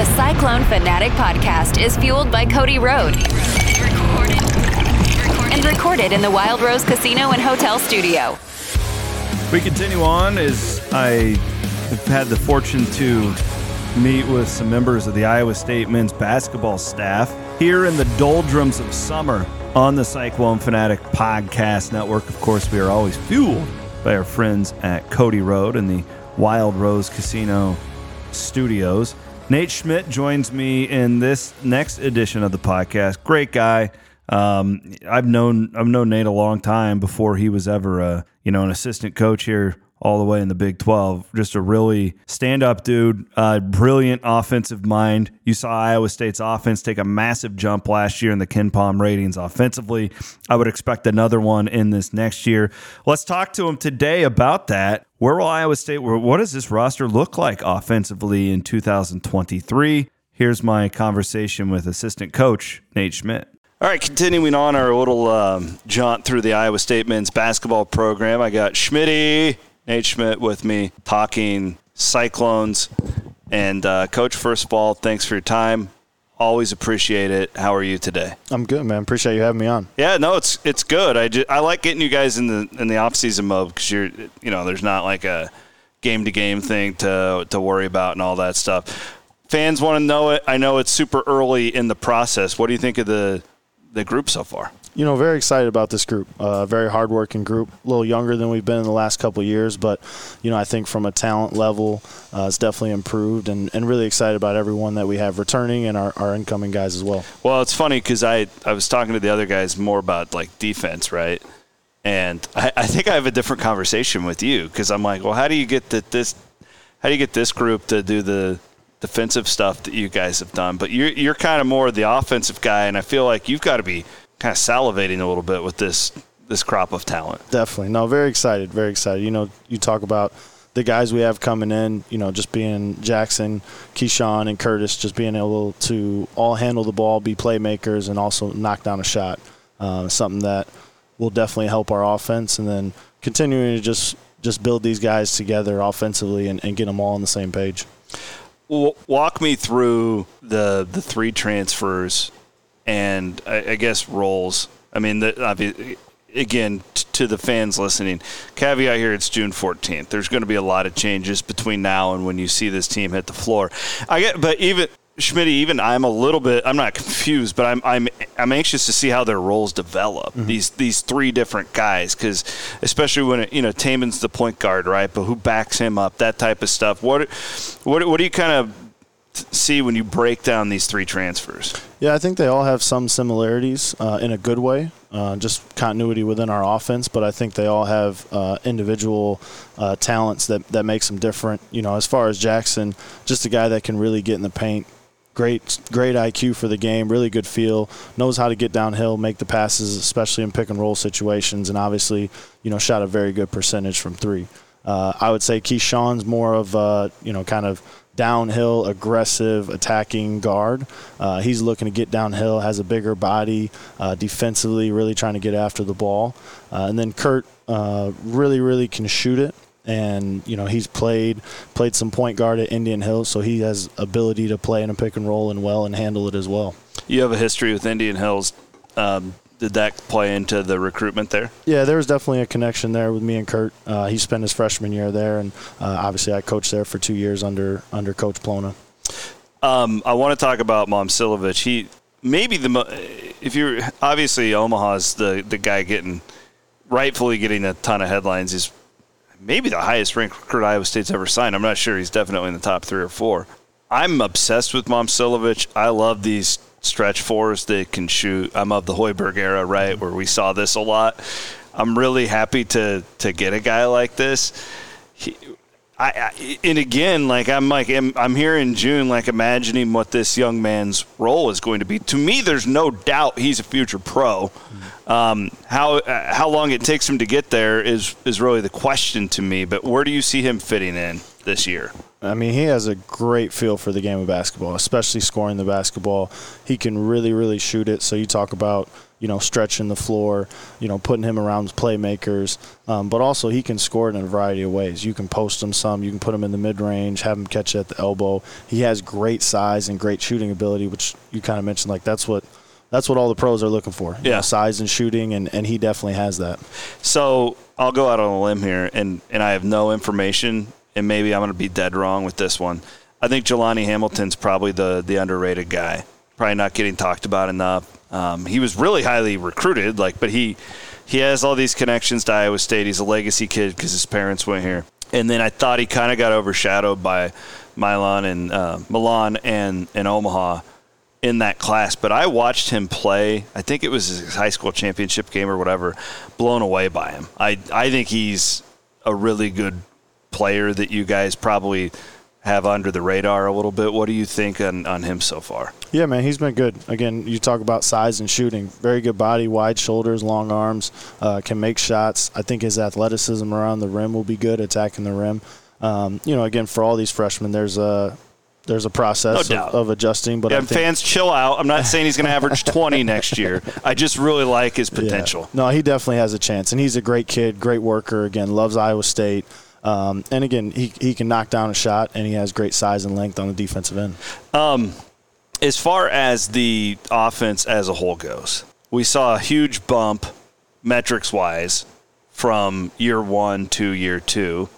The Cyclone Fanatic podcast is fueled by Cody Road and recorded in the Wild Rose Casino and Hotel Studio. We continue on as I have had the fortune to meet with some members of the Iowa State men's basketball staff here in the doldrums of summer on the Cyclone Fanatic Podcast Network. Of course, we are always fueled by our friends at Cody Road and the Wild Rose Casino Studios. Nate Schmidt joins me in this next edition of the podcast. Great guy. Um, I've known I've known Nate a long time before he was ever a you know an assistant coach here all the way in the Big 12. Just a really stand up dude, uh, brilliant offensive mind. You saw Iowa State's offense take a massive jump last year in the KenPom ratings offensively. I would expect another one in this next year. Let's talk to him today about that. Where will Iowa State, what does this roster look like offensively in 2023? Here's my conversation with assistant coach Nate Schmidt. All right, continuing on our little um, jaunt through the Iowa State men's basketball program, I got Schmitty, Nate Schmidt with me talking Cyclones. And uh, Coach, first of all, thanks for your time. Always appreciate it. How are you today? I'm good, man. Appreciate you having me on. Yeah, no, it's it's good. I just, I like getting you guys in the in the off season mode because you're you know there's not like a game to game thing to to worry about and all that stuff. Fans want to know it. I know it's super early in the process. What do you think of the the group so far? You know, very excited about this group. Uh, very hardworking group. A little younger than we've been in the last couple years, but you know, I think from a talent level, uh, it's definitely improved, and, and really excited about everyone that we have returning and our, our incoming guys as well. Well, it's funny because I I was talking to the other guys more about like defense, right? And I, I think I have a different conversation with you because I'm like, well, how do you get the, this? How do you get this group to do the defensive stuff that you guys have done? But you're you're kind of more the offensive guy, and I feel like you've got to be kind of salivating a little bit with this this crop of talent. Definitely. No, very excited. Very excited. You know, you talk about the guys we have coming in, you know, just being Jackson, Keshon, and Curtis, just being able to all handle the ball, be playmakers, and also knock down a shot. Uh, something that will definitely help our offense. And then continuing to just just build these guys together offensively and, and get them all on the same page. Walk me through the the three transfers and I, I guess roles. I mean, the, again, t- to the fans listening, caveat here: it's June 14th. There's going to be a lot of changes between now and when you see this team hit the floor. I get, but even Schmidt, even I'm a little bit. I'm not confused, but I'm I'm I'm anxious to see how their roles develop. Mm-hmm. These these three different guys, because especially when it, you know Tamin's the point guard, right? But who backs him up? That type of stuff. What what what do you kind of see when you break down these three transfers? Yeah, I think they all have some similarities uh, in a good way, uh, just continuity within our offense. But I think they all have uh, individual uh, talents that that makes them different. You know, as far as Jackson, just a guy that can really get in the paint. Great, great IQ for the game. Really good feel. Knows how to get downhill, make the passes, especially in pick and roll situations, and obviously, you know, shot a very good percentage from three. Uh, I would say Keshon's more of a, you know, kind of downhill, aggressive, attacking guard. Uh, he's looking to get downhill, has a bigger body, uh, defensively, really trying to get after the ball. Uh, and then Kurt uh, really, really can shoot it. And you know he's played played some point guard at Indian Hills, so he has ability to play in a pick and roll and well and handle it as well. You have a history with Indian Hills. Um, did that play into the recruitment there? Yeah, there was definitely a connection there with me and Kurt. Uh, he spent his freshman year there, and uh, obviously I coached there for two years under under Coach Plona. Um, I want to talk about Momcilovic. He maybe the if you're obviously Omaha's the the guy getting rightfully getting a ton of headlines. He's maybe the highest ranked recruit Iowa State's ever signed. I'm not sure. He's definitely in the top three or four. I'm obsessed with Momcilovic. I love these stretch fours that can shoot. I'm of the Hoiberg era, right, where we saw this a lot. I'm really happy to to get a guy like this. He, I, I, and again, like I'm like I'm, I'm, here in June, like imagining what this young man's role is going to be. To me, there's no doubt he's a future pro. Um, how uh, how long it takes him to get there is is really the question to me. But where do you see him fitting in this year? I mean, he has a great feel for the game of basketball, especially scoring the basketball. He can really, really shoot it. So you talk about you know, stretching the floor, you know, putting him around playmakers. Um, but also, he can score it in a variety of ways. You can post him some, you can put him in the mid range, have him catch it at the elbow. He has great size and great shooting ability, which you kind of mentioned. Like that's what that's what all the pros are looking for. Yeah, know, size and shooting, and, and he definitely has that. So I'll go out on a limb here, and and I have no information, and maybe I'm going to be dead wrong with this one. I think Jelani Hamilton's probably the the underrated guy. Probably not getting talked about enough. Um, he was really highly recruited, like, but he he has all these connections to Iowa State. He's a legacy kid because his parents went here. And then I thought he kind of got overshadowed by Milan and uh, Milan and and Omaha in that class. But I watched him play. I think it was his high school championship game or whatever. Blown away by him. I I think he's a really good player that you guys probably have under the radar a little bit. What do you think on, on him so far? Yeah, man, he's been good. Again, you talk about size and shooting. Very good body, wide shoulders, long arms, uh, can make shots. I think his athleticism around the rim will be good, attacking the rim. Um, you know, again, for all these freshmen, there's a there's a process no of, of, adjusting. But yeah, think, fans, chill out. I'm not saying he's going to average 20 next year. I just really like his potential. Yeah. No, he definitely has a chance, and he's a great kid, great worker. Again, loves Iowa State. Um, and again, he, he can knock down a shot, and he has great size and length on the defensive end. Um, as far as the offense as a whole goes, we saw a huge bump metrics wise from year one to year two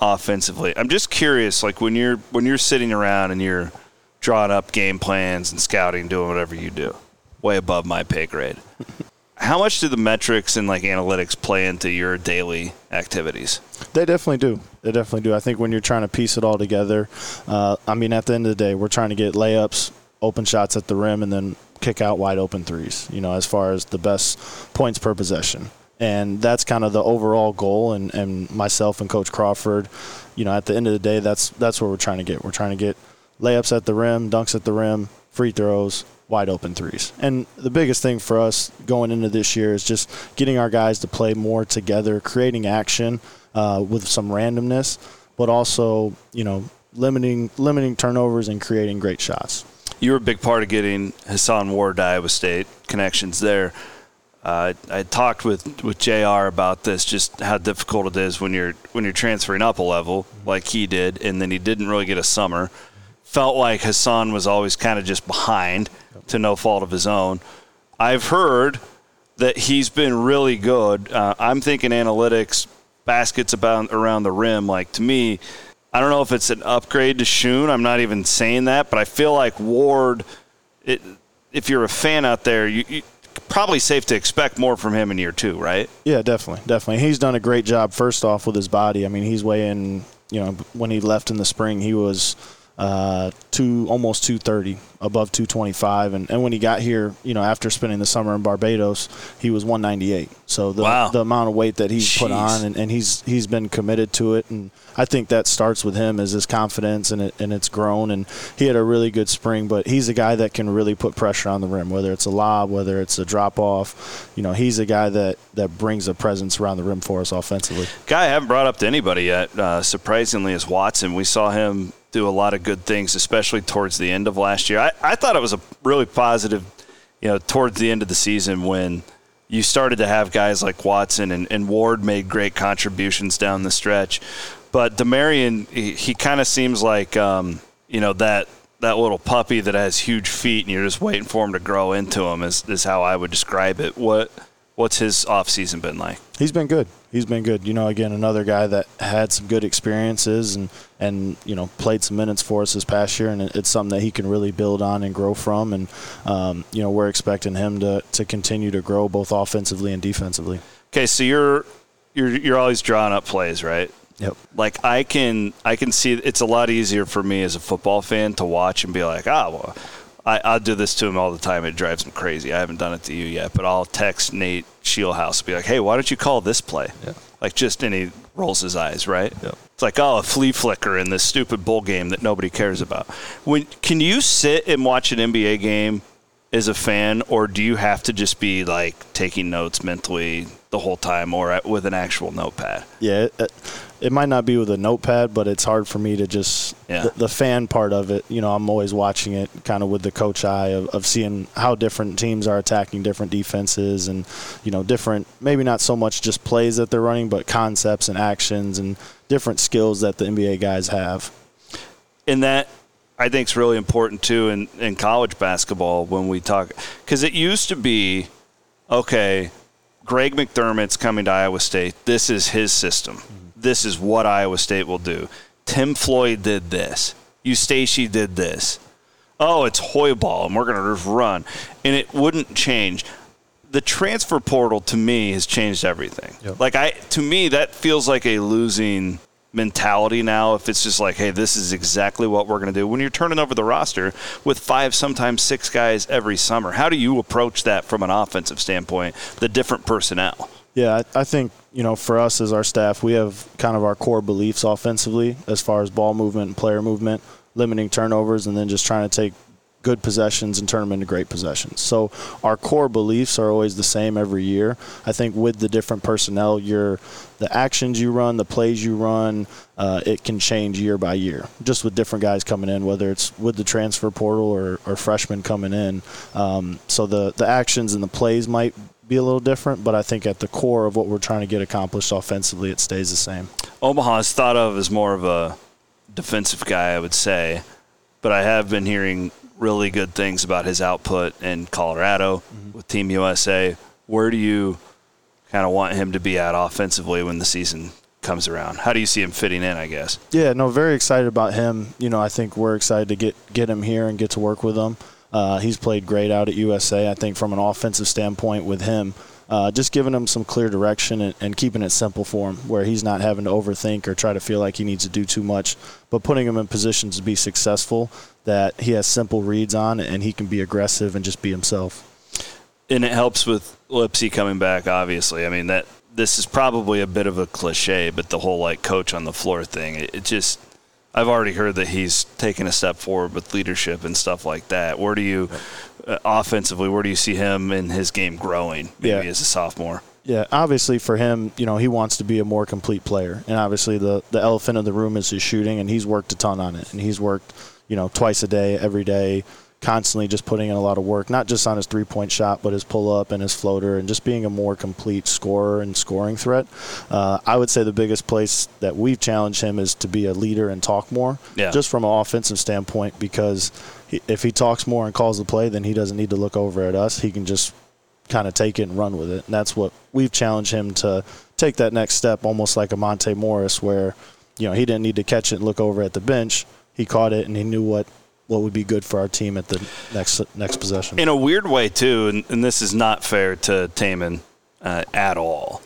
offensively. I'm just curious, like when you're when you're sitting around and you're drawing up game plans and scouting, doing whatever you do, way above my pay grade. How much do the metrics and like analytics play into your daily activities? They definitely do. They definitely do. I think when you're trying to piece it all together, uh, I mean, at the end of the day, we're trying to get layups, open shots at the rim, and then kick out wide open threes. You know, as far as the best points per possession, and that's kind of the overall goal. And, and myself and Coach Crawford, you know, at the end of the day, that's that's what we're trying to get. We're trying to get layups at the rim, dunks at the rim, free throws, wide open threes. And the biggest thing for us going into this year is just getting our guys to play more together, creating action uh, with some randomness, but also you know limiting limiting turnovers and creating great shots. You were a big part of getting Hason Ward to Iowa State connections there. Uh, I talked with, with Jr. about this, just how difficult it is when you're when you're transferring up a level like he did, and then he didn't really get a summer. Felt like Hason was always kind of just behind to no fault of his own. I've heard that he's been really good. Uh, I'm thinking analytics, baskets about around the rim. Like to me, I don't know if it's an upgrade to Shun. I'm not even saying that, but I feel like Ward. It, if you're a fan out there, you, you probably safe to expect more from him in year two, right? Yeah, definitely, definitely. He's done a great job. First off, with his body. I mean, he's weighing. You know, when he left in the spring, he was uh, two almost 230 above 225 and, and when he got here you know after spending the summer in barbados he was 198 so the, wow. the amount of weight that he's Jeez. put on and, and he's he's been committed to it. And i think that starts with him as his confidence and, it, and it's grown. And he had a really good spring but he's a guy that can really put pressure on the rim whether it's a lob whether it's a drop off. You know he's a guy that that brings a presence around the rim for us offensively. Guy i haven't brought up to anybody yet uh, surprisingly is watson. We saw him do a lot of good things, especially towards the end of last year. I, I thought it was a really positive, you know, towards the end of the season when you started to have guys like Watson and, and Ward made great contributions down the stretch. But Demarion, he, he kind of seems like, um, you know, that that little puppy that has huge feet and you're just waiting for him to grow into him is, is how I would describe it. What what's his offseason been like? He's been good. He's been good. You know, again, another guy that had some good experiences and, and you know, played some minutes for us this past year, and it's something that he can really build on and grow from. And, um, you know, we're expecting him to, to continue to grow both offensively and defensively. Okay, so you're you're you're always drawing up plays, right? Yep. Like I can I can see it's a lot easier for me as a football fan to watch and be like, ah, well, I, I do this to him all the time. It drives him crazy. I haven't done it to you yet, but I'll text Nate Scheelhaase, be like, "Hey, why don't you call this play?" Yeah. Like just, and he rolls his eyes, right? Yeah. It's like, oh, a flea flicker in this stupid bowl game that nobody cares about. When can you sit and watch an NBA game as a fan, or do you have to just be like taking notes mentally the whole time, or with an actual notepad? Yeah, it, it might not be with a notepad, but it's hard for me to just Yeah. the, the fan part of it. You know, I'm always watching it, kind of with the coach eye of, of seeing how different teams are attacking different defenses, and you know, different maybe not so much just plays that they're running, but concepts and actions and different skills that the NBA guys have. and that I think is really important too in, in college basketball when we talk because it used to be okay. Greg McDermott's coming to Iowa State. This is his system. Mm-hmm. This is what Iowa State will do. Tim Floyd did this. Eustace did this. Oh, it's Hoiball, and we're going to just run, and it wouldn't change. The transfer portal to me has changed everything. Yep. Like I, to me, that feels like a losing mentality now. If it's just like, hey, this is exactly what we're going to do. When you're turning over the roster with five, sometimes six guys every summer, how do you approach that from an offensive standpoint? The different personnel. Yeah, I, think you know for us as our staff, we have kind of our core beliefs offensively as far as ball movement and player movement, limiting turnovers, and then just trying to take good possessions and turn them into great possessions. So our core beliefs are always the same every year. I think with the different personnel, your the actions you run, the plays you run, uh, it can change year by year. Just with different guys coming in, whether it's with the transfer portal or, or freshmen coming in. Um, so the the actions and the plays might be a little different, but I think at the core of what we're trying to get accomplished offensively, it stays the same. Omaha is thought of as more of a defensive guy, I would say, but I have been hearing really good things about his output in Colorado with Team USA. Where do you kind of want him to be at offensively when the season comes around? How do you see him fitting in, I guess? Yeah, no, very excited about him. You know, I think we're excited to get get him here and get to work with him. Uh, he's played great out at USA. I think from an offensive standpoint with him, uh, just giving him some clear direction and, and keeping it simple for him, where he's not having to overthink or try to feel like he needs to do too much, but putting him in positions to be successful that he has simple reads on and he can be aggressive and just be himself. and it helps with Lipsey coming back. Obviously, I mean that this is probably a bit of a cliche, but the whole like coach on the floor thing, it, it just I've already heard that he's taken a step forward with leadership and stuff like that. Where do you uh, offensively? Where do you see him in his game growing? Maybe Yeah. as a sophomore. Yeah, obviously for him, you know, he wants to be a more complete player, and obviously the the elephant in the room is his shooting, and he's worked a ton on it, and he's worked, you know, twice a day, every day, constantly just putting in a lot of work, not just on his three point shot, but his pull up and his floater, and just being a more complete scorer and scoring threat. Uh, I would say the biggest place that we've challenged him is to be a leader and talk more, Yeah. just from an offensive standpoint, because he, if he talks more and calls the play, then he doesn't need to look over at us. He can just kind of take it and run with it. And that's what we've challenged him to take that next step, almost like a Monte Morris, where you know he didn't need to catch it and look over at the bench. He caught it and he knew what what would be good for our team at the next next possession. in a weird way too, and, and this is not fair to Tamin uh, at all.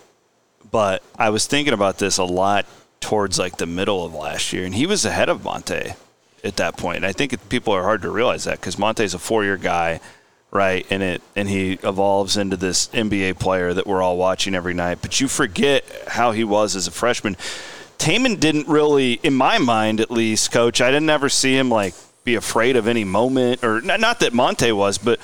But I was thinking about this a lot towards like the middle of last year, and he was ahead of Monte at that point. And I think people are hard to realize that because Monte's a four-year guy, right? And it and he evolves into this NBA player that we're all watching every night. But you forget how he was as a freshman. Tamin didn't really, in my mind at least, coach. I didn't ever see him like be afraid of any moment, or not, not that Monte was, but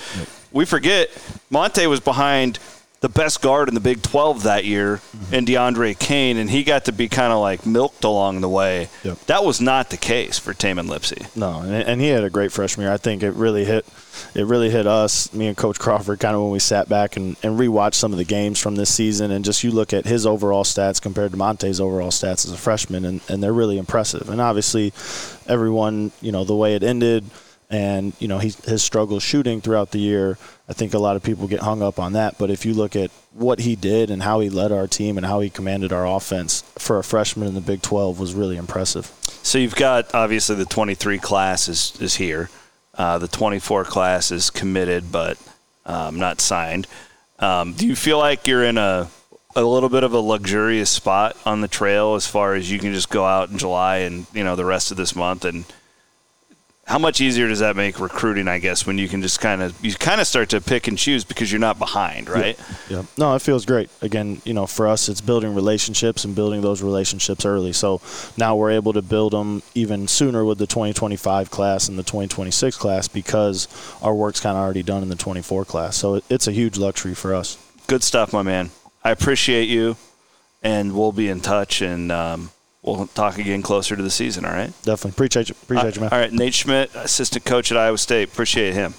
we forget Monte was behind the best guard in the Big 12 that year mm-hmm. in DeAndre Kane, and he got to be kind of like milked along the way. Yep. That was not the case for Tamin Lipsey. No, and, and he had a great freshman year. I think it really hit it really hit us, me and Coach Crawford, kind of when we sat back and, and rewatched some of the games from this season, and just you look at his overall stats compared to Monte's overall stats as a freshman, and, and they're really impressive. And obviously, everyone, you know, the way it ended, and you know, he, his struggles shooting throughout the year. I think a lot of people get hung up on that, but if you look at what he did and how he led our team and how he commanded our offense for a freshman in the Big 12 was really impressive. So you've got obviously the 23 class is, is here. Uh, the 24 class is committed but um, not signed. Um, do you feel like you're in a a little bit of a luxurious spot on the trail as far as you can just go out in July and you know the rest of this month and how much easier does that make recruiting? I guess when you can just kind of you kind of start to pick and choose because you're not behind, right? Yeah. No, it feels great. Again, you know, for us, it's building relationships and building those relationships early. So now we're able to build them even sooner with the 2025 class and the 2026 class because our work's kind of already done in the 24 class. So it's a huge luxury for us. Good stuff, my man. I appreciate you, and we'll be in touch and. Um, we'll talk again closer to the season. All right. Definitely appreciate you. Appreciate uh, you, man. All right, Nate Schmidt, assistant coach at Iowa State. Appreciate him.